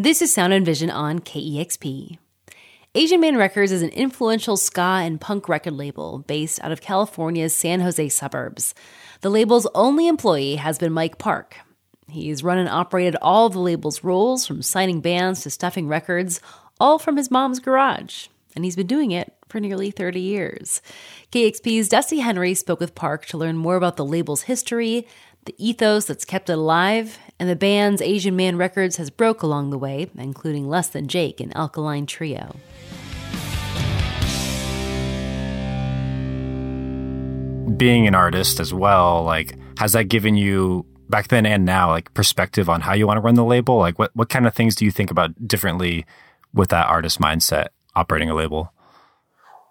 This is Sound and Vision on KEXP. Asian Man Records is an influential ska and punk record label based out of California's San Jose suburbs. The label's only employee has been Mike Park. He's run and operated all of the label's roles, from signing bands to stuffing records, all from his mom's garage. And he's been doing it for nearly 30 years. KEXP's Dusty Henry spoke with Park to learn more about the label's history, the ethos that's kept it alive, and the band's Asian Man Records has broke along the way, including Less Than Jake and Alkaline Trio. Being an artist as well, like, has that given you back then and now, like, perspective on how you want to run the label? Like, what, what kind of things do you think about differently with that artist mindset operating a label?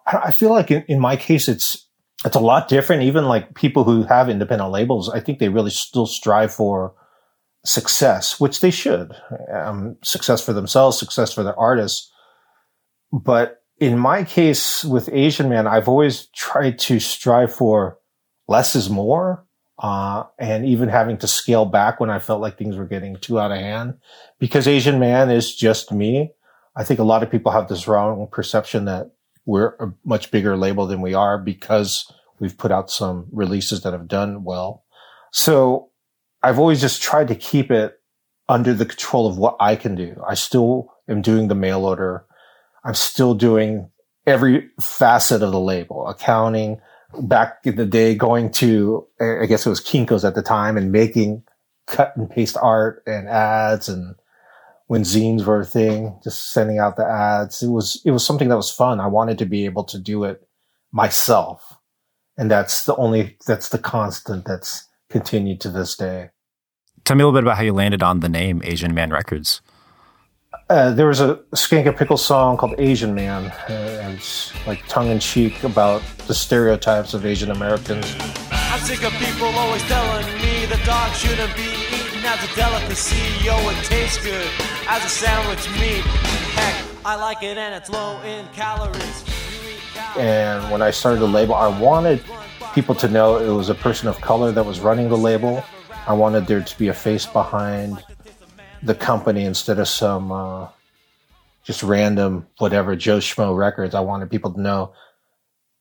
I feel like in, in my case, it's it's a lot different. Even like people who have independent labels, I think they really still strive for success, which they should. Um, success for themselves, success for their artists. But in my case with Asian Man, I've always tried to strive for less is more. Uh, and even having to scale back when I felt like things were getting too out of hand because Asian Man is just me. I think a lot of people have this wrong perception that we're a much bigger label than we are because we've put out some releases that have done well. So I've always just tried to keep it under the control of what I can do. I still am doing the mail order. I'm still doing every facet of the label, accounting, back in the day going to, I guess it was Kinko's at the time and making cut and paste art and ads and when zines were a thing, just sending out the ads. It was, it was something that was fun. I wanted to be able to do it myself. And that's the only, that's the constant that's continued to this day. Tell me a little bit about how you landed on the name Asian Man Records. Uh, there was a Skankin' Pickle song called Asian Man, uh, and it's like tongue in cheek about the stereotypes of Asian Americans. I'm sick of people always telling me the dog shouldn't be eaten as a delicacy. Yo, it tastes good as a sandwich meat. Heck, I like it and it's low in calories. And when I started the label, I wanted people to know it was a person of color that was running the label. I wanted there to be a face behind the company instead of some uh, just random whatever Joe Schmo records. I wanted people to know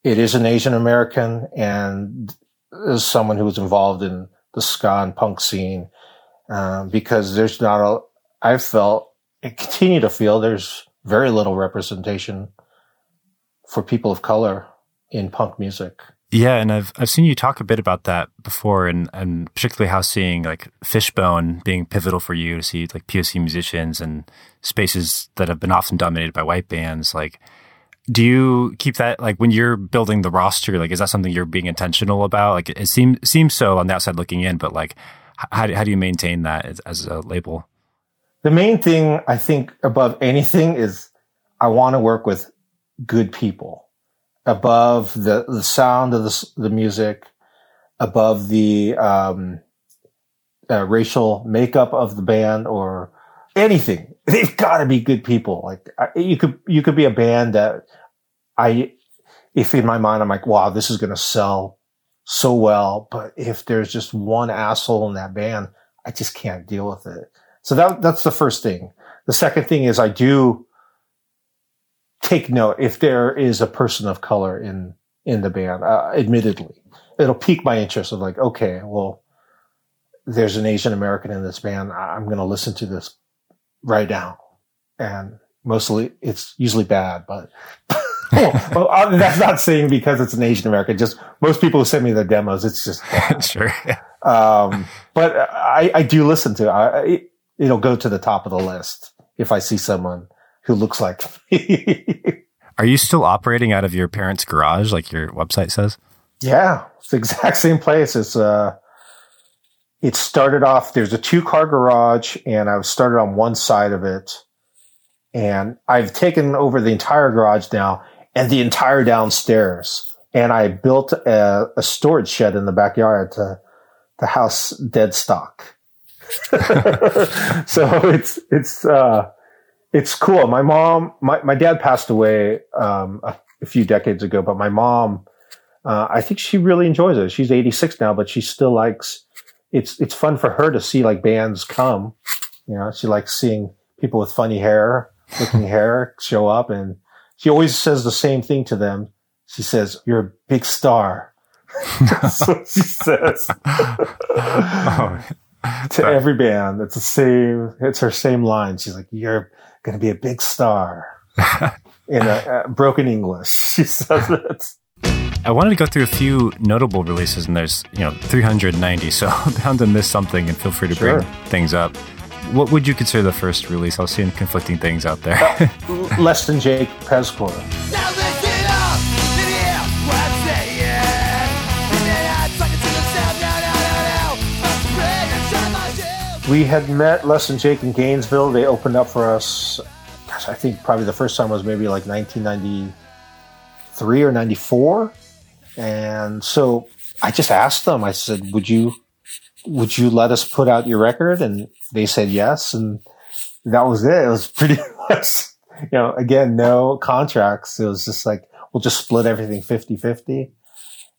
it is an Asian American and as someone who was involved in the ska and punk scene, um, because there's not a, I felt and continue to feel there's very little representation for people of color in punk music. Yeah, and I've I've seen you talk a bit about that before, and and particularly how seeing like Fishbone being pivotal for you to see like POC musicians and spaces that have been often dominated by white bands, like do you keep that like when you're building the roster like is that something you're being intentional about? Like it seems seems so on the outside looking in but like how, how do you maintain that as, as a label? The main thing i think above anything is i want to work with good people above the the sound of the, the music above the um, uh, racial makeup of the band or anything. They've got to be good people. Like I, you could, you could be a band that I, if in my mind, I'm like, wow, this is going to sell so well. But if there's just one asshole in that band, I just can't deal with it. So that, that's the first thing. The second thing is I do take note if there is a person of color in, in the band, uh, admittedly, it'll pique my interest of like, okay, well, there's an Asian American in this band. I'm going to listen to this right now. And mostly it's usually bad, but well, uh, that's not saying because it's an Asian American. Just most people who send me their demos, it's just sure. Um, but I, I do listen to it. It'll go to the top of the list if I see someone who looks like me. Are you still operating out of your parents' garage, like your website says? Yeah, it's the exact same place. It's uh, it started off, there's a two car garage and I was started on one side of it. And I've taken over the entire garage now and the entire downstairs. And I built a, a storage shed in the backyard to, to house dead stock. so it's, it's, uh, it's cool. My mom, my, my dad passed away, um, a, a few decades ago, but my mom, uh, I think she really enjoys it. She's 86 now, but she still likes it's it's fun for her to see like bands come. You know, she likes seeing people with funny hair, looking hair show up and she always says the same thing to them. She says, you're a big star. That's what she says. oh, to every band. It's the same, it's her same line. She's like, you're going to be a big star in a, a broken English. She says it. I wanted to go through a few notable releases, and there's you know 390, so I'm bound to miss something, and feel free to sure. bring things up. What would you consider the first release? I was seeing conflicting things out there. uh, less than Jake Pezcore. We had met Less Than Jake in Gainesville. They opened up for us. Gosh, I think probably the first time was maybe like 1993 or 94. And so I just asked them, I said, would you, would you let us put out your record? And they said yes. And that was it. It was pretty much, you know, again, no contracts. It was just like, we'll just split everything 50 50.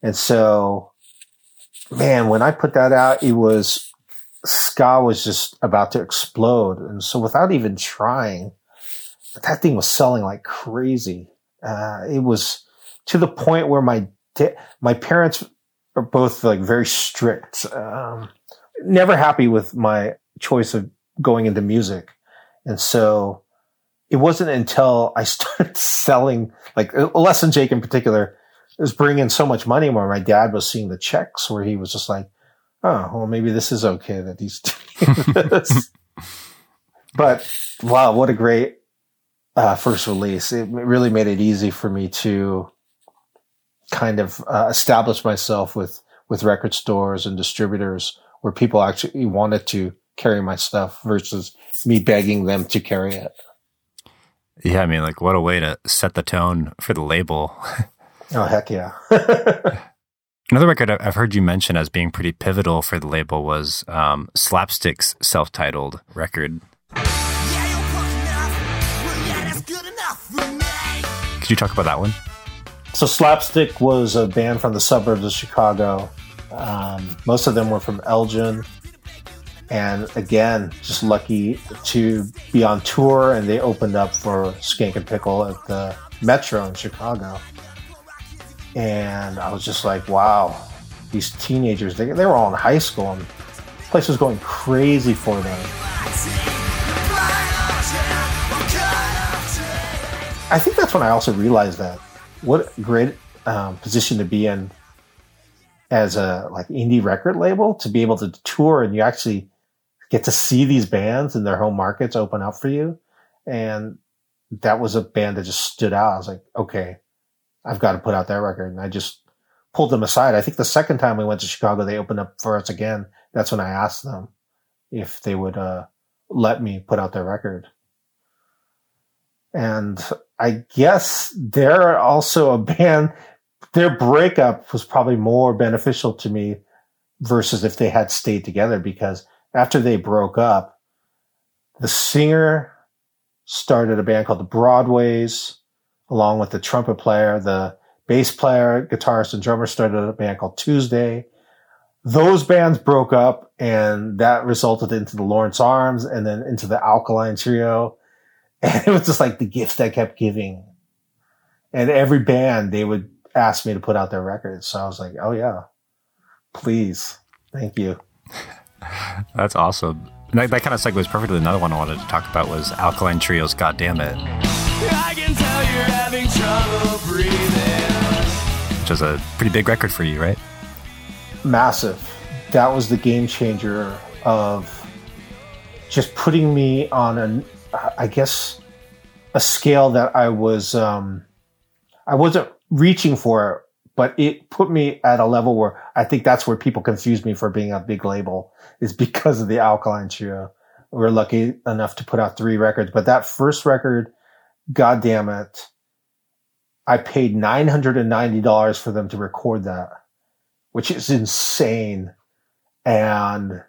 And so, man, when I put that out, it was, ska was just about to explode. And so without even trying, that thing was selling like crazy. Uh, it was to the point where my my parents are both like very strict. Um, never happy with my choice of going into music. And so it wasn't until I started selling, like Less Than Jake in particular, was bringing so much money where my dad was seeing the checks where he was just like, oh, well, maybe this is okay that he's doing this. but wow, what a great uh, first release. It really made it easy for me to kind of uh, establish myself with with record stores and distributors where people actually wanted to carry my stuff versus me begging them to carry it. Yeah, I mean, like, what a way to set the tone for the label. oh, heck yeah. Another record I've heard you mention as being pretty pivotal for the label was um, Slapstick's self titled record. Could you talk about that one? So Slapstick was a band from the suburbs of Chicago. Um, most of them were from Elgin. And again, just lucky to be on tour, and they opened up for Skankin' Pickle at the Metro in Chicago. And I was just like, wow, these teenagers, they, they were all in high school, and the place was going crazy for them. I think that's when I also realized that what great um, position to be in as a like indie record label to be able to tour and you actually get to see these bands in their home markets open up for you. And that was a band that just stood out. I was like, okay, I've got to put out that record. And I just pulled them aside. I think the second time we went to Chicago, they opened up for us again. That's when I asked them if they would uh, let me put out their record. And I guess they're also a band. Their breakup was probably more beneficial to me versus if they had stayed together because after they broke up, the singer started a band called the Broadways along with the trumpet player, the bass player, guitarist and drummer started a band called Tuesday. Those bands broke up and that resulted into the Lawrence Arms and then into the Alkaline Trio and it was just like the gift that kept giving. And every band, they would ask me to put out their records. So I was like, oh, yeah, please. Thank you. That's awesome. That, that kind of segues perfectly. Another one I wanted to talk about was Alkaline Trio's God Damn It. Which was a pretty big record for you, right? Massive. That was the game changer of just putting me on a I guess, a scale that I was, um, I wasn't reaching for, but it put me at a level where I think that's where people confuse me for being a big label is because of the Alkaline Trio. We're lucky enough to put out three records, but that first record, God damn it, I paid $990 for them to record that, which is insane. And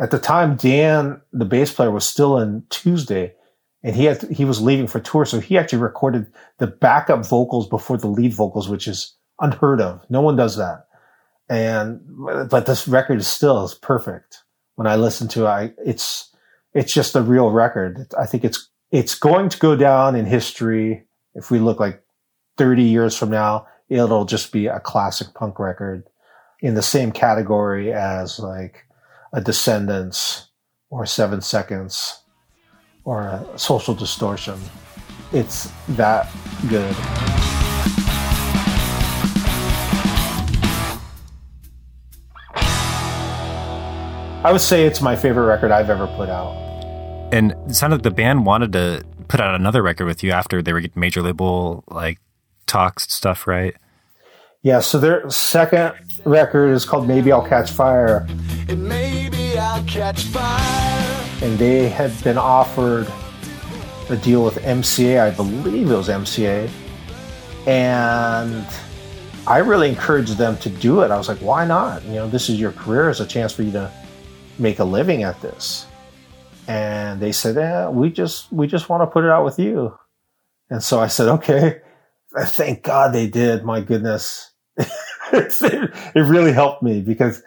at the time, Dan, the bass player, was still in Tuesday, and he had he was leaving for tour, so he actually recorded the backup vocals before the lead vocals, which is unheard of. No one does that. And but this record is still is perfect. When I listen to it, I, it's it's just a real record. I think it's it's going to go down in history. If we look like 30 years from now, it'll just be a classic punk record in the same category as like a Descendents or Seven Seconds or a Social Distortion. It's that good. I would say it's my favorite record I've ever put out. And it sounded like the band wanted to put out another record with you after they were major label like talks stuff, right? Yeah, so their second record is called Maybe I'll Catch Fire. And maybe I'll catch fire. And they had been offered a deal with MCA, I believe it was MCA. And I really encouraged them to do it. I was like, why not? You know, this is your career, it's a chance for you to make a living at this. And they said, "Yeah, we just we just want to put it out with you." And so I said, "Okay." Thank God they did. My goodness, it really helped me because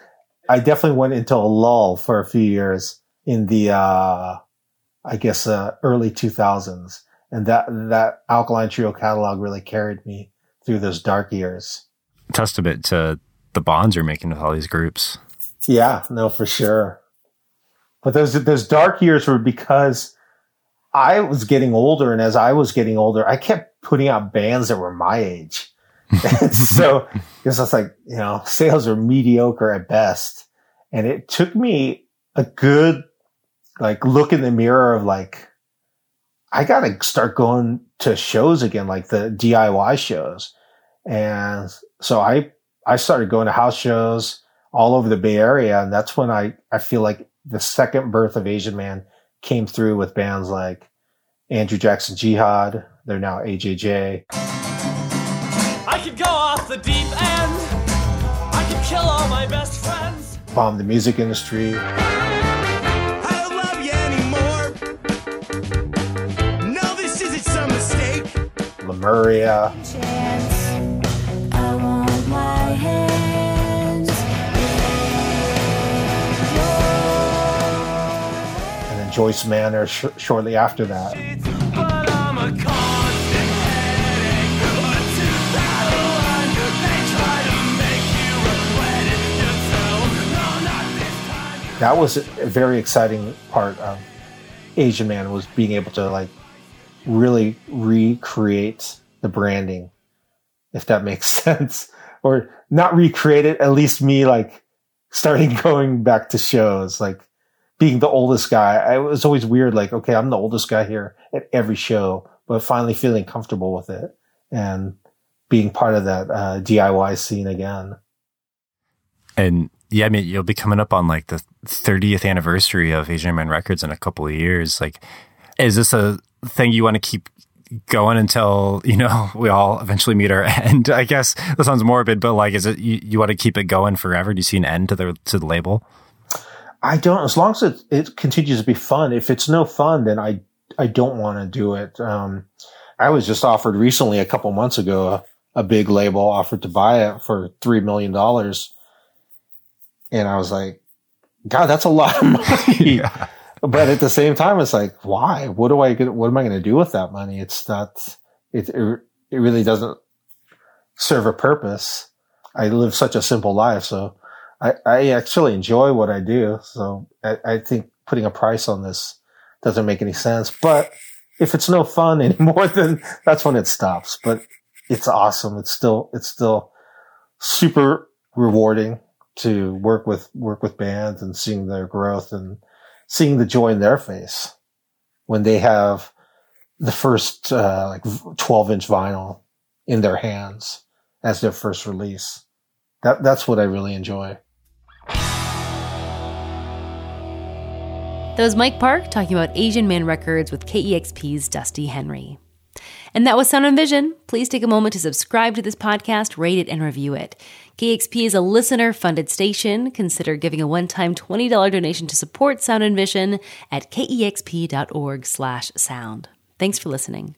I definitely went into a lull for a few years in the, uh, I guess, uh, early 2000s. And that, that Alkaline Trio catalog really carried me through those dark years. Testament to the bonds you're making with all these groups. Yeah, no, for sure. But those those dark years were because I was getting older, and as I was getting older, I kept putting out bands that were my age. so it's just like you know, sales are mediocre at best, and it took me a good like look in the mirror of like I got to start going to shows again, like the DIY shows, and so I I started going to house shows all over the Bay Area, and that's when I I feel like the second birth of Asian Man came through with bands like Andrew Jackson Jihad. They're now AJJ. I could go off the deep end. I could kill all my best friends. Bomb the music industry. I Joyce Manor sh- shortly after that. But I'm a constant headache. A 2001, they try to make you regret it. You tell, no, not this time. That was a very exciting part of Asian Man was being able to like really recreate the branding, if that makes sense, or not recreate it. At least me like starting going back to shows, like being the oldest guy. I was always weird. Like, okay, I'm the oldest guy here at every show, but finally feeling comfortable with it and being part of that uh, DIY scene again. And yeah, I mean, you'll be coming up on like the 30th anniversary of Asian Man Records in a couple of years. Like, is this a thing you want to keep going until, you know, we all eventually meet our end? I guess that sounds morbid, but like, is it, you, you want to keep it going forever? Do you see an end to the, to the label? I don't, as long as it, it continues to be fun. If it's no fun, then I, I don't want to do it. Um, I was just offered recently a couple months ago, a, a big label offered to buy it for $3 million. And I was like, God, that's a lot of money. But at the same time, it's like, why? What do I get? What am I going to do with that money? It's not, it, it, it really doesn't serve a purpose. I live such a simple life. So I, I actually enjoy what I do. So I, I think putting a price on this doesn't make any sense. But if it's no fun anymore, then that's when it stops. But it's awesome. It's still, it's still super rewarding to work with, work with bands and seeing their growth and seeing the joy in their face when they have the first, uh, like 12 inch vinyl in their hands as their first release. That, that's what I really enjoy. That was Mike Park talking about Asian Man Records with KEXP's Dusty Henry. And that was Sound and Vision. Please take a moment to subscribe to this podcast, rate it, and review it. KEXP is a listener funded station. Consider giving a one time $20 donation to support Sound and Vision at kexp.org slash sound. Thanks for listening.